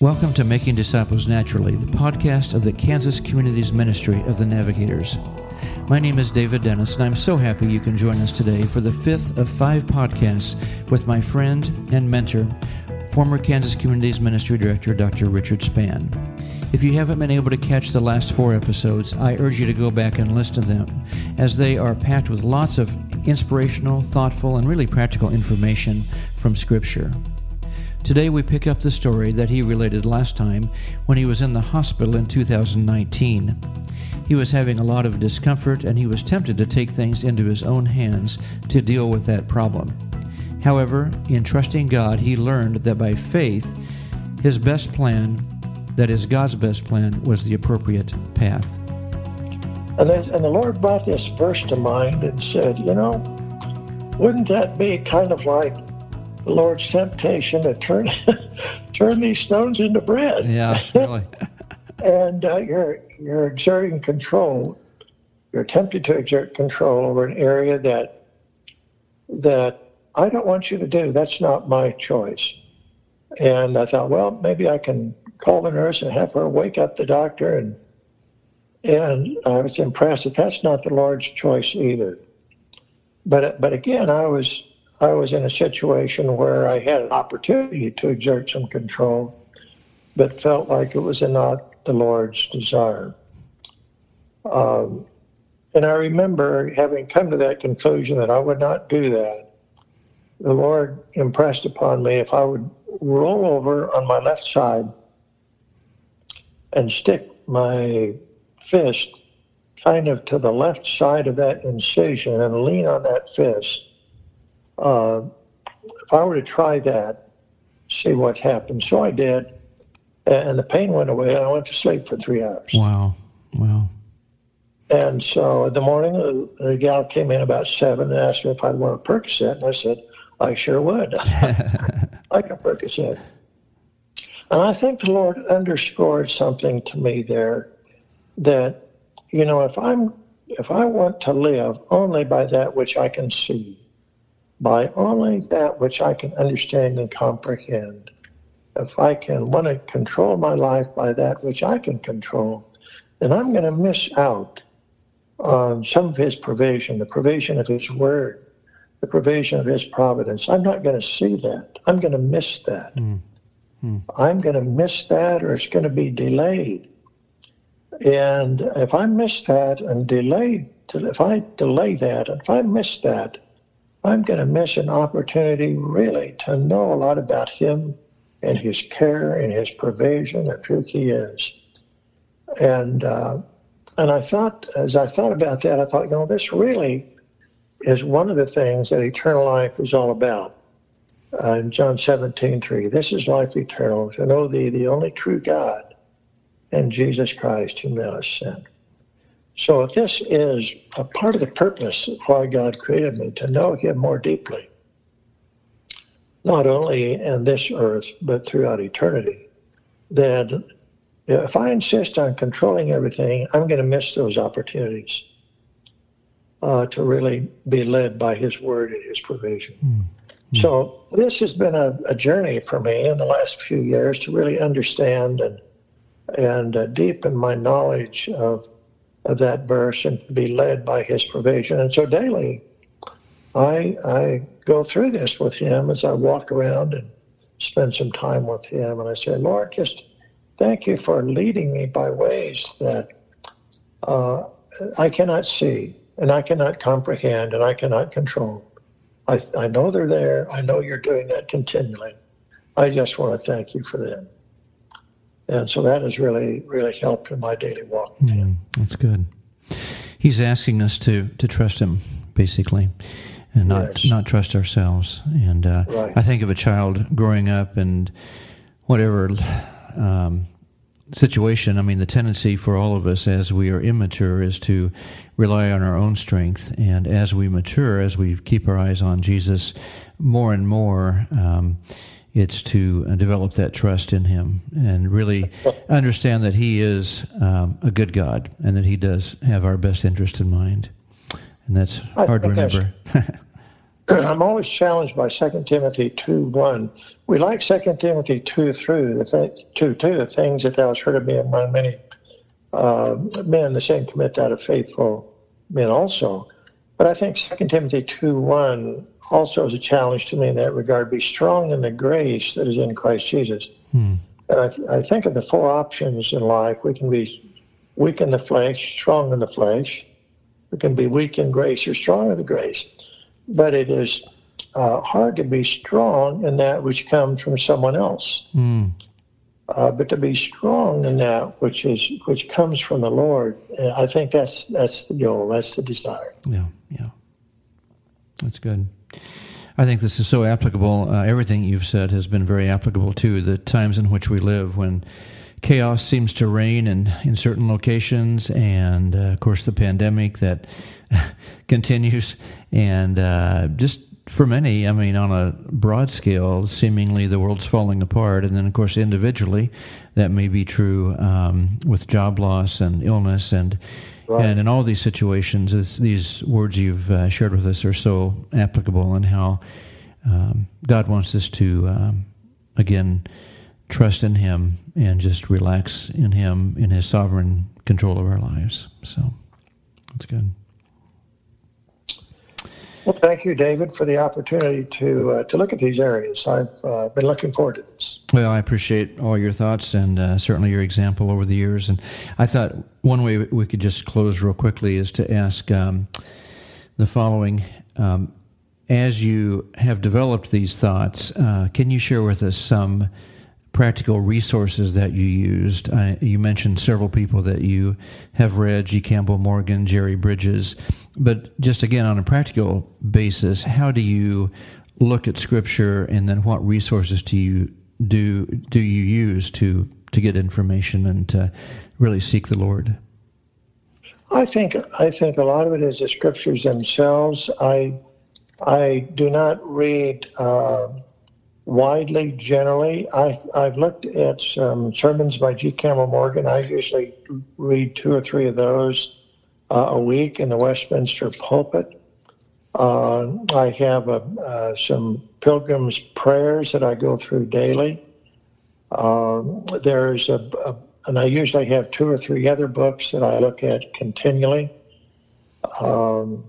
Welcome to Making Disciples Naturally, the podcast of the Kansas Communities Ministry of the Navigators. My name is David Dennis, and I'm so happy you can join us today for the fifth of five podcasts with my friend and mentor, former Kansas Communities Ministry Director Dr. Richard Spann. If you haven't been able to catch the last four episodes, I urge you to go back and listen to them, as they are packed with lots of inspirational, thoughtful, and really practical information from Scripture. Today we pick up the story that he related last time when he was in the hospital in 2019. He was having a lot of discomfort and he was tempted to take things into his own hands to deal with that problem. However, in trusting God, he learned that by faith, his best plan, that is God's best plan, was the appropriate path. And, and the Lord brought this verse to mind and said, You know, wouldn't that be kind of like the Lord's temptation to turn turn these stones into bread. Yeah, really. and uh, you're you're exerting control. You're tempted to exert control over an area that that I don't want you to do. That's not my choice. And I thought, well, maybe I can call the nurse and have her wake up the doctor. And and I was impressed that that's not the Lord's choice either. But but again, I was I was in a situation where I had an opportunity to exert some control, but felt like it was not the Lord's desire. Um, and I remember having come to that conclusion that I would not do that. The Lord impressed upon me if I would roll over on my left side and stick my fist kind of to the left side of that incision and lean on that fist uh, if I were to try that, see what happened. So I did, and the pain went away, and I went to sleep for three hours. Wow, wow. And so in the morning, the, the gal came in about seven and asked me if I'd want a Percocet, and I said, I sure would. like a Percocet. And I think the Lord underscored something to me there that, you know, if I'm if I want to live only by that which I can see, by only that which I can understand and comprehend. If I can want to control my life by that which I can control, then I'm going to miss out on some of his provision, the provision of his word, the provision of his providence. I'm not going to see that. I'm going to miss that. Mm. Mm. I'm going to miss that or it's going to be delayed. And if I miss that and delay, if I delay that, if I miss that, I'm going to miss an opportunity really to know a lot about him and his care and his provision of who he is. And uh, and I thought, as I thought about that, I thought, you know, this really is one of the things that eternal life is all about. Uh, in John 17, 3, this is life eternal, to know thee, the only true God, and Jesus Christ, whom thou hast sent. So this is a part of the purpose of why God created me, to know him more deeply. Not only in this earth, but throughout eternity. That if I insist on controlling everything, I'm going to miss those opportunities uh, to really be led by his word and his provision. Mm-hmm. So this has been a, a, journey for me in the last few years to really understand and and uh, deepen my knowledge of of that verse and be led by his provision. And so daily, I, I go through this with him as I walk around and spend some time with him. And I say, Lord, just thank you for leading me by ways that uh, I cannot see and I cannot comprehend and I cannot control. I, I know they're there. I know you're doing that continually. I just want to thank you for them and so that has really really helped in my daily walk. Mm, that's good. He's asking us to to trust him, basically, and not yes. not trust ourselves. And uh, right. I think of a child growing up and whatever. Um, situation, I mean, the tendency for all of us as we are immature is to rely on our own strength. And as we mature, as we keep our eyes on Jesus more and more, um, it's to uh, develop that trust in Him and really understand that He is um, a good God and that He does have our best interest in mind. And that's hard to remember. I'm always challenged by 2 Timothy 2 1. We like 2 Timothy 2 through the th- 2 2, the things that thou hast heard of me among many uh, men, the same commit that of faithful men also. But I think 2 Timothy 2 1 also is a challenge to me in that regard. Be strong in the grace that is in Christ Jesus. Hmm. And I, I think of the four options in life. We can be weak in the flesh, strong in the flesh. We can be weak in grace or strong in the grace but it is uh, hard to be strong in that which comes from someone else. Mm. Uh, but to be strong in that which is which comes from the Lord, uh, I think that's that's the goal. That's the desire. Yeah, yeah, that's good. I think this is so applicable. Uh, everything you've said has been very applicable to the times in which we live, when chaos seems to reign in in certain locations, and uh, of course the pandemic that continues, and uh, just for many, I mean, on a broad scale, seemingly the world's falling apart, and then of course individually, that may be true um, with job loss and illness, and right. and in all these situations, these words you've uh, shared with us are so applicable, and how um, God wants us to um, again trust in Him and just relax in Him in His sovereign control of our lives. So that's good. Well, thank you, David, for the opportunity to uh, to look at these areas. I've uh, been looking forward to this. Well, I appreciate all your thoughts and uh, certainly your example over the years. And I thought one way we could just close real quickly is to ask um, the following. Um, as you have developed these thoughts, uh, can you share with us some practical resources that you used. I, you mentioned several people that you have read G. Campbell Morgan, Jerry Bridges. But just again, on a practical basis, how do you look at Scripture and then what resources do you, do, do you use to, to get information and to really seek the Lord? I think I think a lot of it is the scriptures themselves. I I do not read uh, widely generally. I, I've looked at some sermons by G. Campbell Morgan. I usually read two or three of those uh, a week in the Westminster pulpit. Uh, I have a, uh, some pilgrim's prayers that I go through daily. Um, there's a, a, and I usually have two or three other books that I look at continually. Um,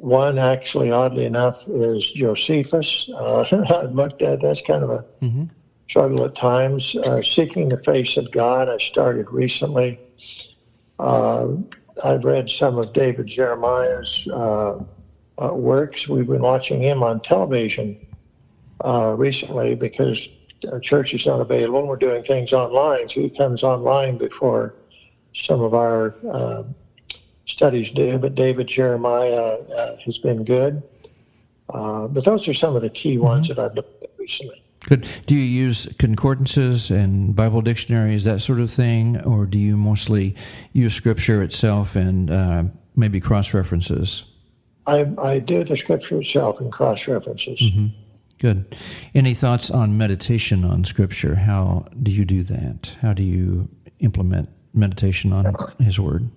one, actually, oddly enough, is Josephus. Uh, I've looked at that's kind of a mm-hmm. struggle at times. Uh, Seeking the Face of God, I started recently. Uh, I've read some of David Jeremiah's uh, uh, works. We've been watching him on television uh, recently because church is not available. We're doing things online, so he comes online before some of our studies do, but David Jeremiah uh, has been good. Uh, but those are some of the key ones mm-hmm. that I've looked at recently. Good. Do you use concordances and Bible dictionaries, that sort of thing, or do you mostly use Scripture itself and uh, maybe cross references? I, I do the Scripture itself and cross references. Mm-hmm. Good. Any thoughts on meditation on Scripture? How do you do that? How do you implement meditation on His Word?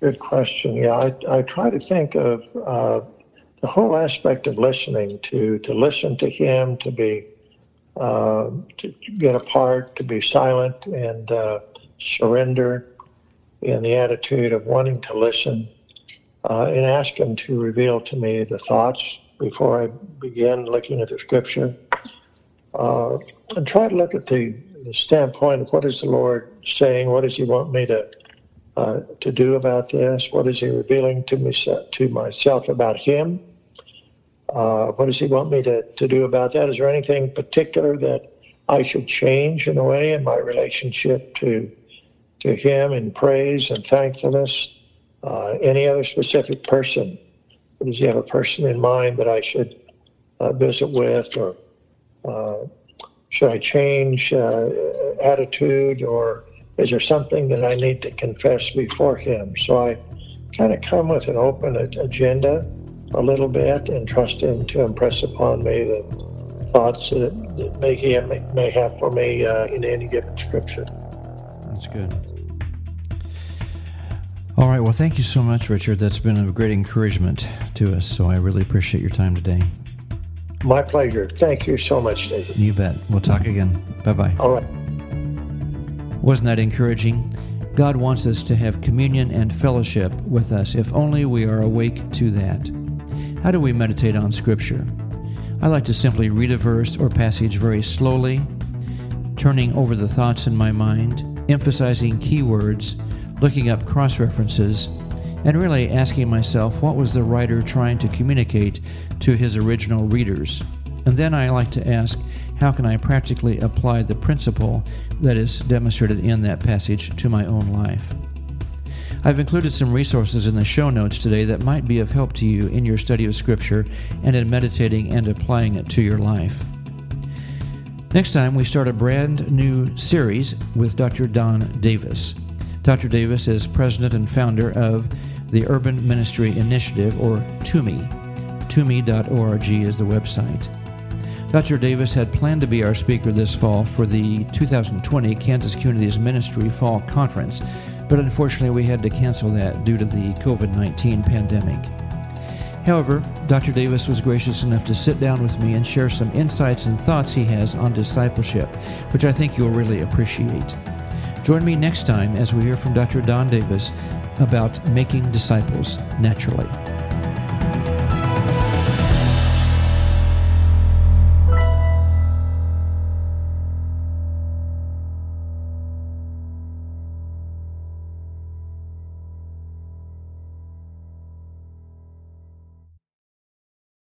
Good question. Yeah, I, I try to think of uh, the whole aspect of listening to to listen to him, to be uh, to get apart, to be silent, and uh, surrender in the attitude of wanting to listen, uh, and ask him to reveal to me the thoughts before I begin looking at the scripture, uh, and try to look at the, the standpoint of what is the Lord saying, what does He want me to uh, to do about this? What is he revealing to me to myself about him? Uh, what does he want me to, to do about that? Is there anything particular that I should change in a way in my relationship to to him in praise and thankfulness? Uh, any other specific person? Does he have a person in mind that I should uh, visit with, or uh, should I change attitude or is there something that I need to confess before Him? So I kind of come with an open agenda a little bit and trust Him to impress upon me the thoughts that, that may, He may have for me uh, in any given scripture. That's good. All right. Well, thank you so much, Richard. That's been a great encouragement to us. So I really appreciate your time today. My pleasure. Thank you so much, David. You bet. We'll talk again. Bye bye. All right. Wasn't that encouraging? God wants us to have communion and fellowship with us if only we are awake to that. How do we meditate on Scripture? I like to simply read a verse or passage very slowly, turning over the thoughts in my mind, emphasizing key words, looking up cross references, and really asking myself what was the writer trying to communicate to his original readers. And then I like to ask, how can I practically apply the principle that is demonstrated in that passage to my own life? I've included some resources in the show notes today that might be of help to you in your study of Scripture and in meditating and applying it to your life. Next time, we start a brand new series with Dr. Don Davis. Dr. Davis is president and founder of the Urban Ministry Initiative, or TUMI. TUMI.org is the website. Dr. Davis had planned to be our speaker this fall for the 2020 Kansas Communities Ministry Fall Conference, but unfortunately we had to cancel that due to the COVID 19 pandemic. However, Dr. Davis was gracious enough to sit down with me and share some insights and thoughts he has on discipleship, which I think you'll really appreciate. Join me next time as we hear from Dr. Don Davis about making disciples naturally.